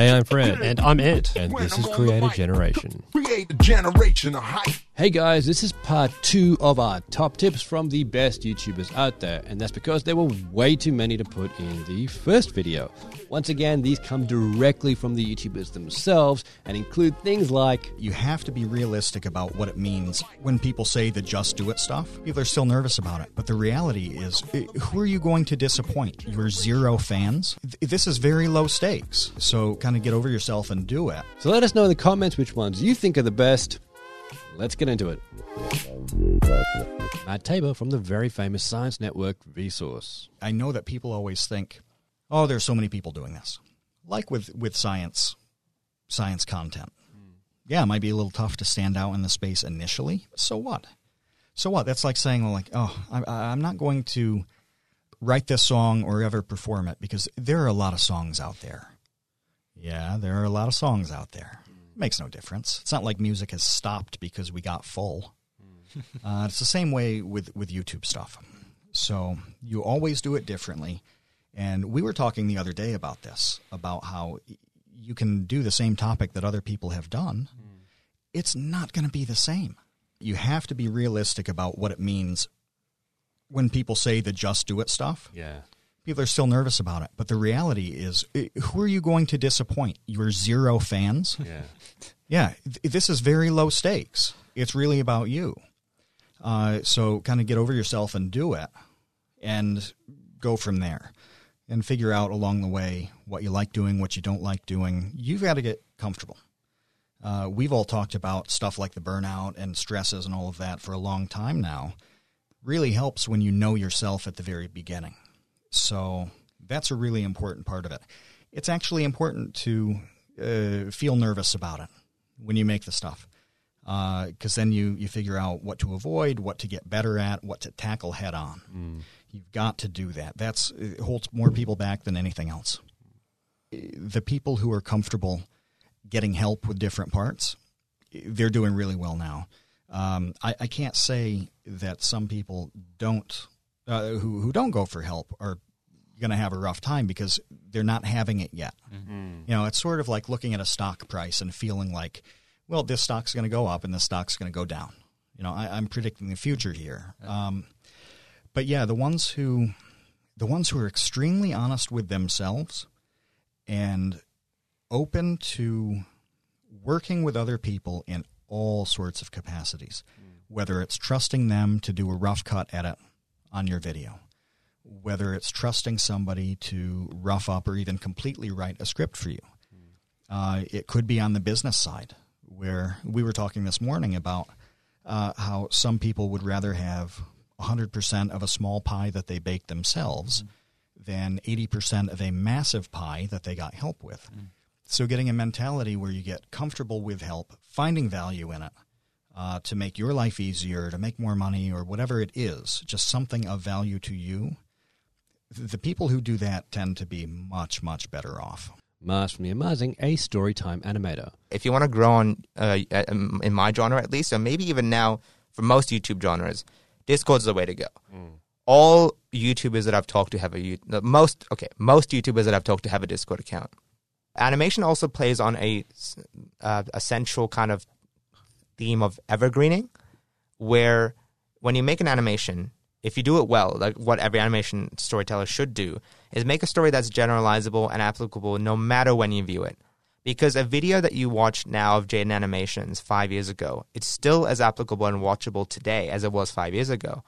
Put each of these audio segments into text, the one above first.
Hey, I'm Fred. And I'm Ed. And this is Creator Generation. Create a generation of hype. Hey guys, this is part two of our top tips from the best YouTubers out there, and that's because there were way too many to put in the first video. Once again, these come directly from the YouTubers themselves and include things like You have to be realistic about what it means when people say the just do it stuff. People are still nervous about it. But the reality is, eh, who are you going to disappoint? Your zero fans? This is very low stakes. So kind of get over yourself and do it. So let us know in the comments which ones you think are the best. Let's get into it. Matt Tabor from the very famous Science Network Vsauce. I know that people always think, oh, there's so many people doing this. Like with, with science, science content. Yeah, it might be a little tough to stand out in the space initially. So what? So what? That's like saying, well, like, oh, I- I'm not going to write this song or ever perform it because there are a lot of songs out there. Yeah, there are a lot of songs out there. Makes no difference. It's not like music has stopped because we got full. Uh, it's the same way with, with YouTube stuff. So you always do it differently. And we were talking the other day about this, about how you can do the same topic that other people have done. It's not going to be the same. You have to be realistic about what it means when people say the just do it stuff. Yeah. People are still nervous about it. But the reality is, who are you going to disappoint? Your zero fans? Yeah. Yeah, this is very low stakes. It's really about you. Uh, so kind of get over yourself and do it, and go from there, and figure out along the way what you like doing, what you don't like doing. You've got to get comfortable. Uh, we've all talked about stuff like the burnout and stresses and all of that for a long time now. Really helps when you know yourself at the very beginning. So that's a really important part of it. It's actually important to uh, feel nervous about it when you make the stuff, because then you you figure out what to avoid, what to get better at, what to tackle head on. You've got to do that. That's it holds more people back than anything else. The people who are comfortable getting help with different parts, they're doing really well now. Um, I, I can't say that some people don't uh, who who don't go for help are going to have a rough time because they're not having it yet. You know, it's sort of like looking at a stock price and feeling like, well, this stock's going to go up and this stock's going to go down. You know, I, I'm predicting the future here. Um, but yeah, the ones who the ones who are extremely honest with themselves and open to working with other people in all sorts of capacities, whether it's trusting them to do a rough cut edit on your video, whether it's trusting somebody to rough up or even completely write a script for you. Uh, it could be on the business side, where we were talking this morning about uh, how some people would rather have 100% of a small pie that they bake themselves than 80% of a massive pie that they got help with. So, getting a mentality where you get comfortable with help, finding value in it uh, to make your life easier, to make more money, or whatever it is, just something of value to you. The people who do that tend to be much, much better off. Mars from the Amazing, a storytime animator. if you want to grow on uh, um, in my genre at least, or maybe even now for most YouTube genres, Discord's the way to go. All YouTubers that I've talked to have a most okay, most YouTubers that I've talked to have a Discord account. Animation also plays on a s- uh, a central kind of theme of evergreening, where when you make an animation, if you do it well, like what every animation storyteller should do, is make a story that's generalizable and applicable no matter when you view it. Because a video that you watch now of Jaden Animations five years ago, it's still as applicable and watchable today as it was five years ago.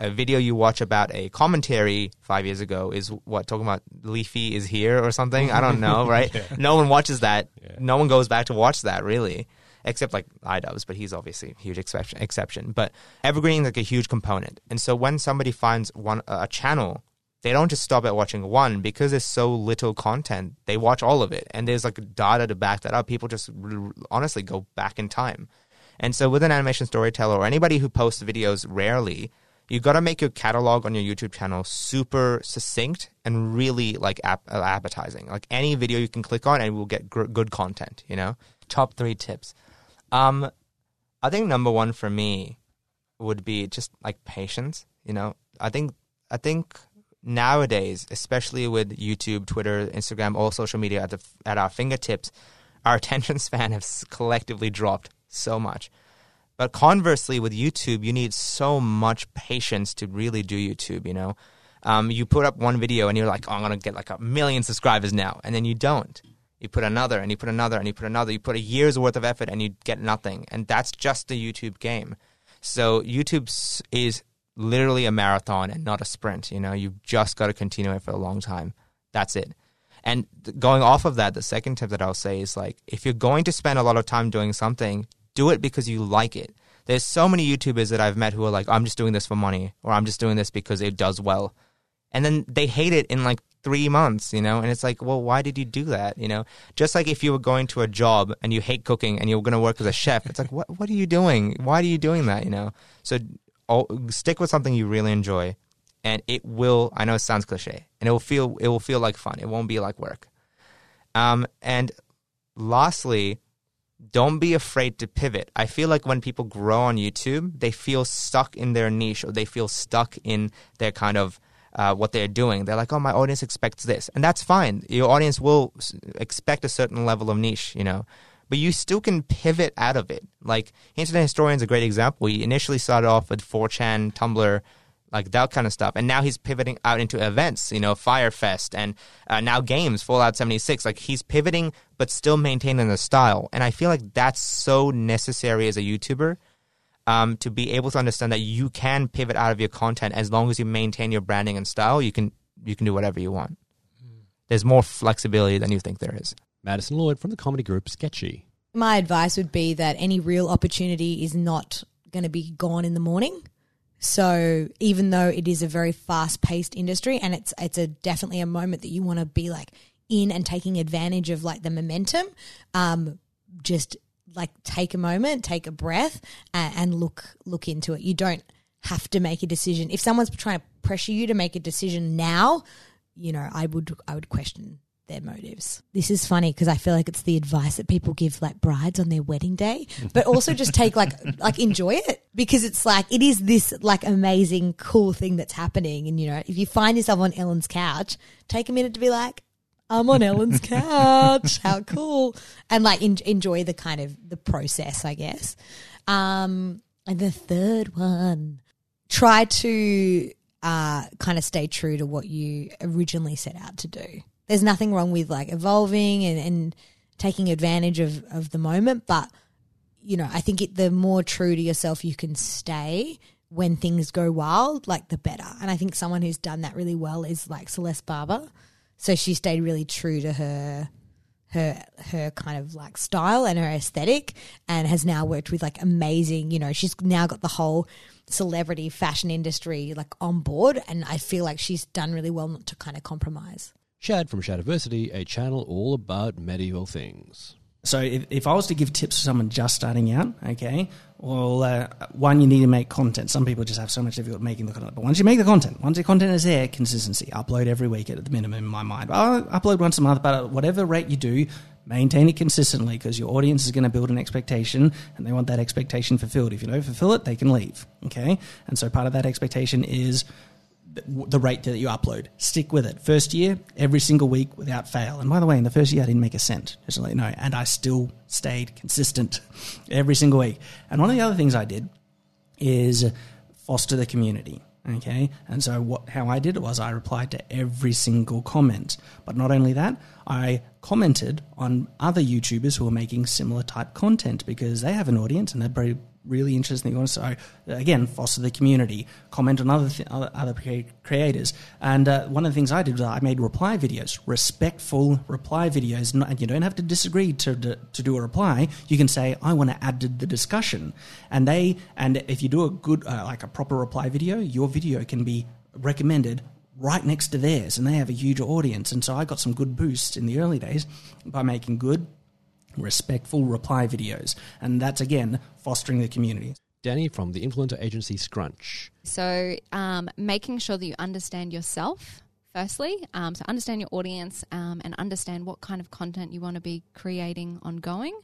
A video you watch about a commentary five years ago is what talking about Leafy is here or something. I don't know, right? No one watches that. No one goes back to watch that really, except like iDubbbz, but he's obviously a huge exception. Exception, but evergreening is like a huge component. And so when somebody finds one a channel they don't just stop at watching one because there's so little content. They watch all of it, and there's like data to back that up. People just honestly go back in time, and so with an animation storyteller or anybody who posts videos rarely, you got to make your catalog on your YouTube channel super succinct and really like uh, appetizing. Like any video you can click on, and it will get gr- good content. You know, top three tips. Um, I think number one for me would be just like patience. You know, I think I think nowadays, especially with YouTube, Twitter, Instagram, all social media at the at our fingertips, our attention span has collectively dropped so much. But conversely, with YouTube, you need so much patience to really do YouTube. You know, um, you put up one video and you're like, "Oh, I'm gonna get like a million subscribers now," and then you don't. You put another and you put another and you put another. You put a year's worth of effort and you get nothing, and that's just the YouTube game. So YouTube is literally a marathon and not a sprint. You know, you've just got to continue it for a long time. That's it. And going off of that, the second tip that I'll say is like, if you're going to spend a lot of time doing something, do it because you like it. There's so many YouTubers that I've met who are like, I'm just doing this for money, or I'm just doing this because it does well. And then they hate it in like three months, you know? And it's like, well, why did you do that? You know? Just like if you were going to a job and you hate cooking and you were going to work as a chef, it's like, what, what are you doing? Why are you doing that? You know? So all, stick with something you really enjoy and it will, I know it sounds cliche, and it will feel, it will feel like fun. It won't be like work. Um, and lastly, don't be afraid to pivot. I feel like when people grow on YouTube, they feel stuck in their niche or they feel stuck in their kind of uh, what they're doing. They're like, oh, my audience expects this. And that's fine. Your audience will expect a certain level of niche, you know, but you still can pivot out of it. Like, Internet Historian's a great example. He initially started off with 4chan, Tumblr, like that kind of stuff. And now he's pivoting out into events, you know, Fyre Fest and uh, now games, Fallout 76. Like he's pivoting, but still maintaining the style. And I feel like that's so necessary as a YouTuber um, to be able to understand that you can pivot out of your content as long as you maintain your branding and style. You can you can do whatever you want. There's more flexibility than you think there is. Madison Lloyd from the comedy group Sketchy. My advice would be that any real opportunity is not going to be gone in the morning. So even though it is a very fast paced industry and it's it's a definitely a moment that you want to be like in and taking advantage of like the momentum, um, just like take a moment, take a breath, and, and look look into it. You don't have to make a decision. If someone's trying to pressure you to make a decision now, you know, I would I would question their motives. This is funny because I feel like it's the advice that people give like brides on their wedding day, but also just take like like enjoy it because it's like it is this like amazing cool thing that's happening and you know, if you find yourself on Ellen's couch, take a minute to be like I'm on Ellen's couch. How cool. And like en- enjoy the kind of the process, I guess. Um and the third one, try to uh, kind of stay true to what you originally set out to do. There's nothing wrong with like evolving and, and taking advantage of, of the moment, but you know, I think it, the more true to yourself you can stay when things go wild, like the better. And I think someone who's done that really well is like Celeste Barber. So she stayed really true to her her her kind of like style and her aesthetic and has now worked with like amazing you know she's now got the whole celebrity fashion industry like on board and i feel like she's done really well not to kind of compromise Shad from Shadiversity, a channel all about medieval things. So if, if I was to give tips to someone just starting out, okay, well, uh, one, you need to make content. Some people just have so much difficulty making the content. But once you make the content, once your content is there, consistency. Upload every week at the minimum in my mind. I'll upload once a month, but at whatever rate you do, maintain it consistently because your audience is going to build an expectation and they want that expectation fulfilled. If you don't fulfill it, they can leave, okay? And so part of that expectation is the rate that you upload. Stick with it. First year, every single week without fail. And by the way, in the first year, I didn't make a cent, just to let you know. And I still stayed consistent every single week. And one of the other things I did is foster the community. Okay. And so what, how I did it was I replied to every single comment. But not only that, I commented on other YouTubers who are making similar type content because they have an audience and they're very really interesting things. So again, foster the community, comment on other th- other, other crea- creators. And uh, one of the things I did was I made reply videos, respectful reply videos. And you don't have to disagree to, to to do a reply. You can say I want to add to the discussion, and they and if you do a good uh, like a proper reply video, your video can be recommended right next to theirs, and they have a huge audience. And so I got some good boosts in the early days by making good respectful reply videos. And that's again fostering the community. Danny from the influencer agency Scrunch. So, um, making sure that you understand yourself, firstly. Um, so, understand your audience um, and understand what kind of content you want to be creating ongoing.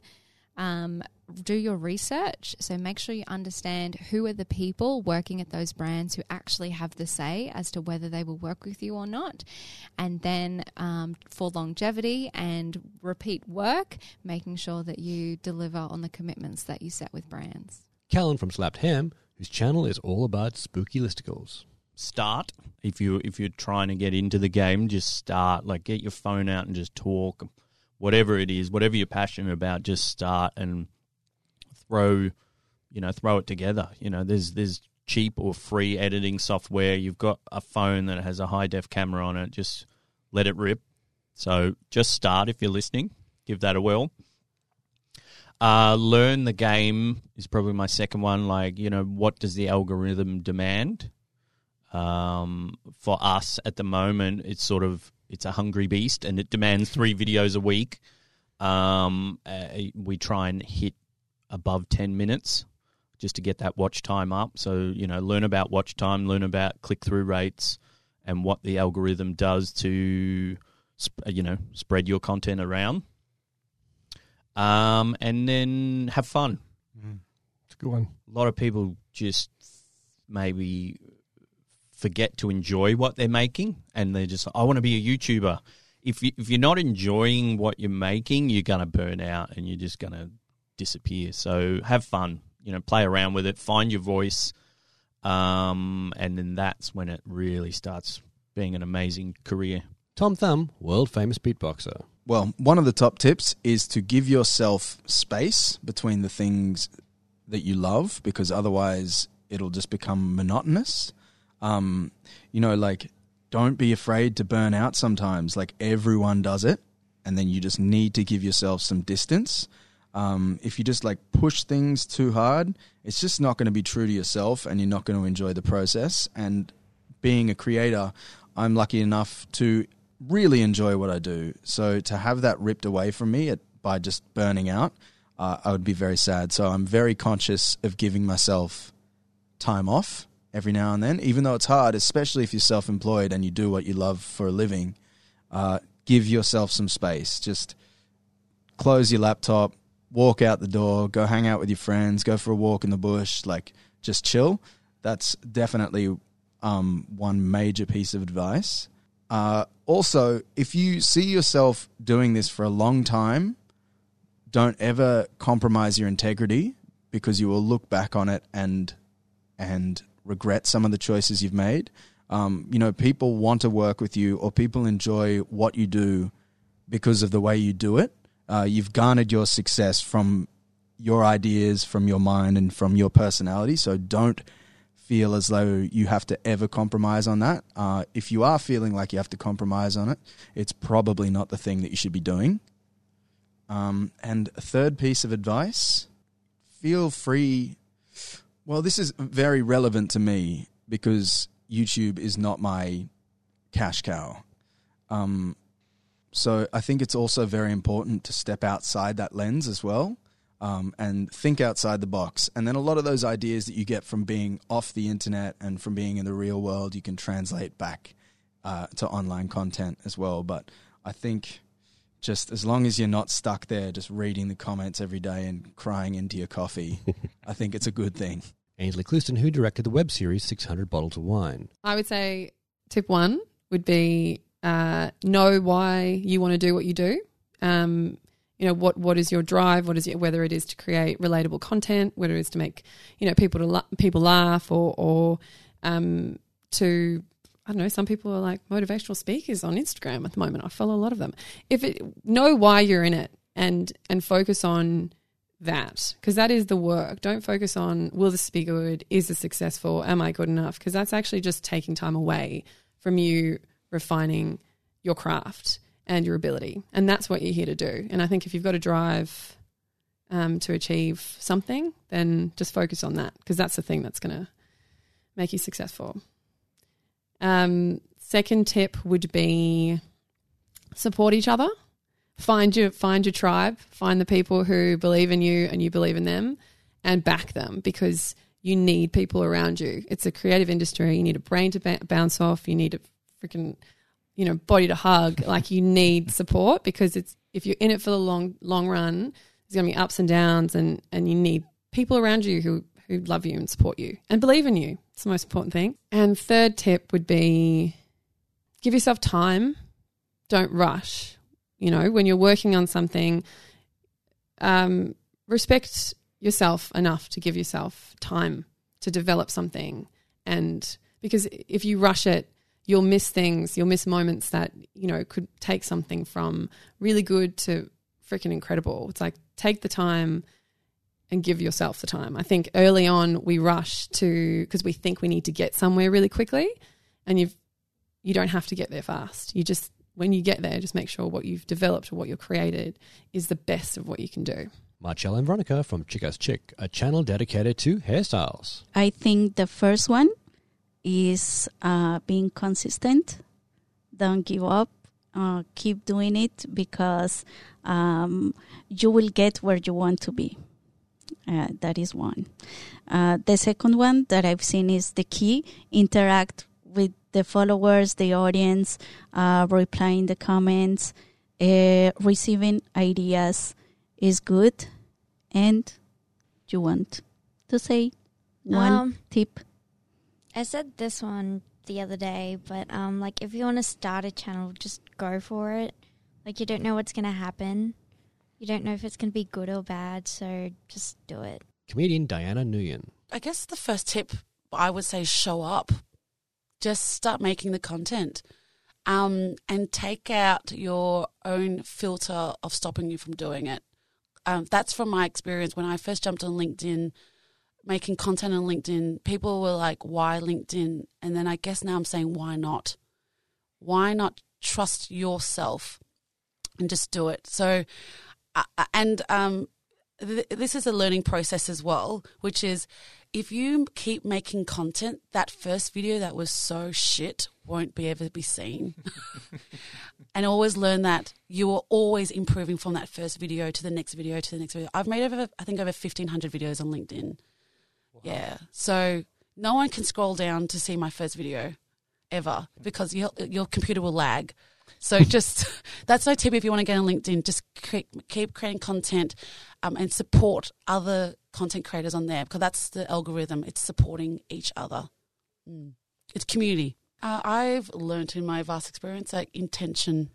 Um, do your research. So make sure you understand who are the people working at those brands who actually have the say as to whether they will work with you or not. And then um, for longevity and repeat work, making sure that you deliver on the commitments that you set with brands. Callan from Slapped Ham, whose channel is all about spooky listicles. start if you if you're trying to get into the game just start like get your phone out and just talk whatever it is whatever you're passionate about just start and throw you know throw it together. You know there's there's cheap or free editing software. You've got a phone that has a high def camera on it. Just let it rip. So just start if you're listening. Give that a whirl. Uh, learn the game is probably my second one. Like you know what does the algorithm demand? Um, for us at the moment, it's sort of it's a hungry beast, and it demands three videos a week. Um, uh, we try and hit above ten minutes just to get that watch time up. So you know, learn about watch time, learn about click through rates, and what the algorithm does to you know spread your content around. Um, and then have fun. It's a good one. A lot of people just maybe forget to enjoy what they're making and they're just I want to be a YouTuber. If you, if you're not enjoying what you're making, you're going to burn out and you're just going to disappear. So have fun, you know, play around with it, find your voice. Um, and then that's when it really starts being an amazing career. Tom Thum, world famous beatboxer. Well, one of the top tips is to give yourself space between the things that you love because otherwise it'll just become monotonous. Um, you know, like don't be afraid to burn out sometimes. Like everyone does it, and then you just need to give yourself some distance. Um, if you just like push things too hard, it's just not going to be true to yourself, and you're not going to enjoy the process. And being a creator, I'm lucky enough to really enjoy what I do. So to have that ripped away from me at, by just burning out, uh, I would be very sad. So I'm very conscious of giving myself time off every now and then, even though it's hard, especially if you're self employed and you do what you love for a living. Uh, give yourself some space. Just close your laptop, walk out the door, go hang out with your friends, go for a walk in the bush, like just chill. That's definitely um, one major piece of advice. Uh, also, if you see yourself doing this for a long time, don't ever compromise your integrity because you will look back on it and and regret some of the choices you've made. Um, you know, people want to work with you or people enjoy what you do because of the way you do it. Uh, you've garnered your success from your ideas, from your mind, and from your personality. So don't feel as though you have to ever compromise on that. Uh, if you are feeling like you have to compromise on it, it's probably not the thing that you should be doing. Um, and a third piece of advice feel free. Well, this is very relevant to me because YouTube is not my cash cow. Um, so I think it's also very important to step outside that lens as well um, and think outside the box. And then a lot of those ideas that you get from being off the internet and from being in the real world, you can translate back uh, to online content as well. But I think just as long as you're not stuck there just reading the comments every day and crying into your coffee, I think it's a good thing. Ainslie Clouston, who directed the web series 600 Bottles of Wine. I would say tip one would be uh, know why you want to do what you do. Um, you know what what is your drive? What is it? Whether it is to create relatable content, whether it is to make you know people to la- people laugh, or or um, to I don't know. Some people are like motivational speakers on Instagram at the moment. I follow a lot of them. If it know why you're in it and and focus on that because that is the work. Don't focus on will this be good? Is this successful? Am I good enough? Because that's actually just taking time away from you refining your craft and your ability, and that's what you're here to do. And I think if you've got a drive um, to achieve something, then just focus on that because that's the thing that's going to make you successful. Um, second tip would be support each other. Find your find your tribe. Find the people who believe in you and you believe in them, and back them because you need people around you. It's a creative industry. You need a brain to ba- bounce off. You need a freaking you know body to hug. like you need support because it's if you're in it for the long long run, There's going to be ups and downs, and and you need people around you who who love you and support you and believe in you. It's the most important thing. And third tip would be give yourself time. Don't rush. You know, when you're working on something, um, respect yourself enough to give yourself time to develop something. And because if you rush it, you'll miss things, you'll miss moments that, you know, could take something from really good to freaking incredible. It's like take the time and give yourself the time. I think early on we rush to because we think we need to get somewhere really quickly and you've you don't have to get there fast. You just when you get there, just make sure what you've developed or what you've created is the best of what you can do. Marcel and Veronica from Chicas Chick, a channel dedicated to hairstyles. I think the first one is uh, being consistent. Don't give up. Uh, keep doing it because um, you will get where you want to be. Uh, that is one. Uh, the second one that I've seen is the key interact with the followers, the audience, uh, replying the comments, uh, receiving ideas is good. And you want to say one Um, tip? I said this one the other day, but um, like if you want to start a channel, just go for it. Like you don't know what's gonna happen. You don't know if it's gonna be good or bad, so just do it. Comedian Diana Nguyen. I guess the first tip I would say show up. Just start making the content. Um, and take out your own filter of stopping you from doing it. Um, that's from my experience when I first jumped on LinkedIn, making content on LinkedIn. People were like, "Why LinkedIn?" And then I guess now I'm saying, "Why not? Why not trust yourself and just do it?" So, uh, and um, th- this is a learning process as well, which is if you keep making content, that first video that was so shit won't be ever be seen. and always learn that you are always improving from that first video to the next video to the next video. I've made over, I think, over 1,500 videos on LinkedIn. Yeah. So no one can scroll down to see my first video ever because your, your computer will lag. So just that's my tip if you want to get on LinkedIn. Just keep, keep creating content um, and support other content creators on there because that's the algorithm. It's supporting each other. Mm. It's community. Uh, I've learned in my vast experience that intention,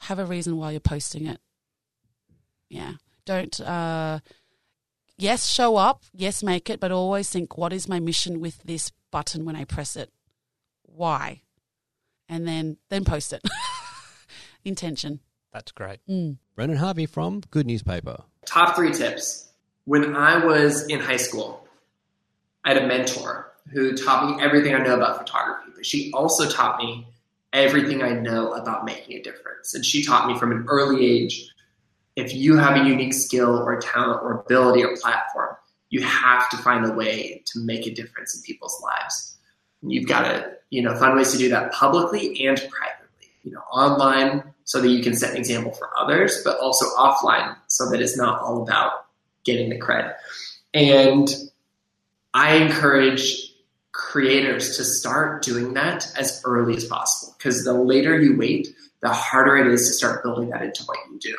have a reason why you're posting it. Yeah. Don't, uh, yes, show up. Yes, make it, but always think, what is my mission with this button when I press it? Why? And then, then post it. Intention. That's great. Mm. Branden Harvey from Good Newspaper. Top three tips. When I was in high school, I had a mentor who taught me everything I know about photography, but she also taught me everything I know about making a difference. And she taught me from an early age if you have a unique skill or talent or ability or platform, you have to find a way to make a difference in people's lives. You've got to, you know, find ways to do that publicly and privately. You know, online so that you can set an example for others, but also offline so that it's not all about getting the cred. And I encourage creators to start doing that as early as possible because the later you wait, the harder it is to start building that into what you do.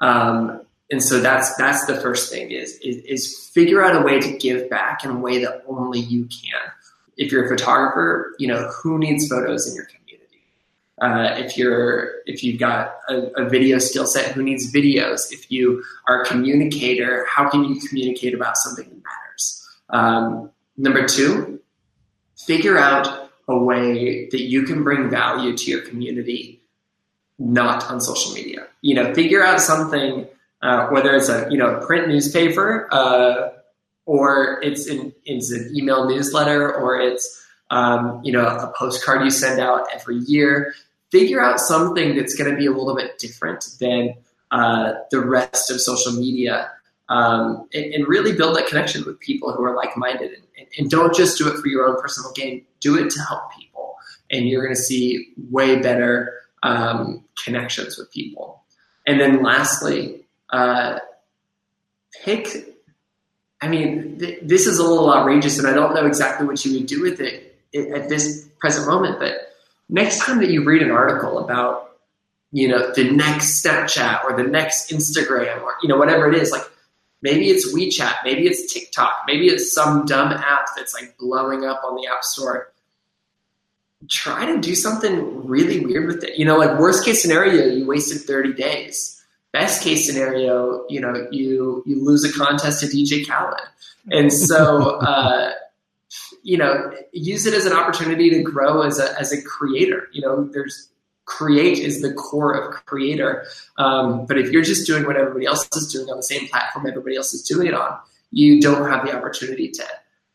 Um, and so that's that's the first thing is, is is figure out a way to give back in a way that only you can. If you're a photographer, you know who needs photos in your community. Uh, if you're if you've got a, a video skill set, who needs videos? If you are a communicator, how can you communicate about something that matters? Um, number two, figure out a way that you can bring value to your community, not on social media. You know, figure out something uh, whether it's a you know print newspaper uh, or it's it's an email newsletter or it's um, you know a postcard you send out every year. Figure out something that's going to be a little bit different than uh, the rest of social media, um, and, and, really build that connection with people who are like-minded. And, and don't just do it for your own personal gain. Do it to help people, and you're going to see way better um, connections with people. And then lastly, uh, pick. I mean, th- this is a little outrageous, and I don't know exactly what you would do with it at this present moment. But next time that you read an article about you know, the next Snapchat or the next Instagram or, you know, whatever it is. Like maybe it's WeChat, maybe it's TikTok, maybe it's some dumb app that's like blowing up on the App Store. Try to do something really weird with it. You know, like worst case scenario, you wasted 30 days. Best case scenario, you know, you you lose a contest to DJ Khaled. And so uh, you know, use it as an opportunity to grow as a as a creator. You know, there's create is the core of creator. Um, but if you're just doing what everybody else is doing on the same platform everybody else is doing it on, you don't have the opportunity to.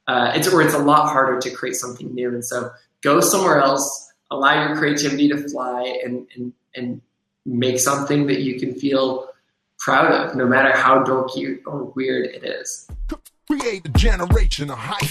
Uh, it's or it's a lot harder to create something new. And so go somewhere else, allow your creativity to fly, and and and make something that you can feel proud of, no matter how dorky or weird it is. Create a generation of hype.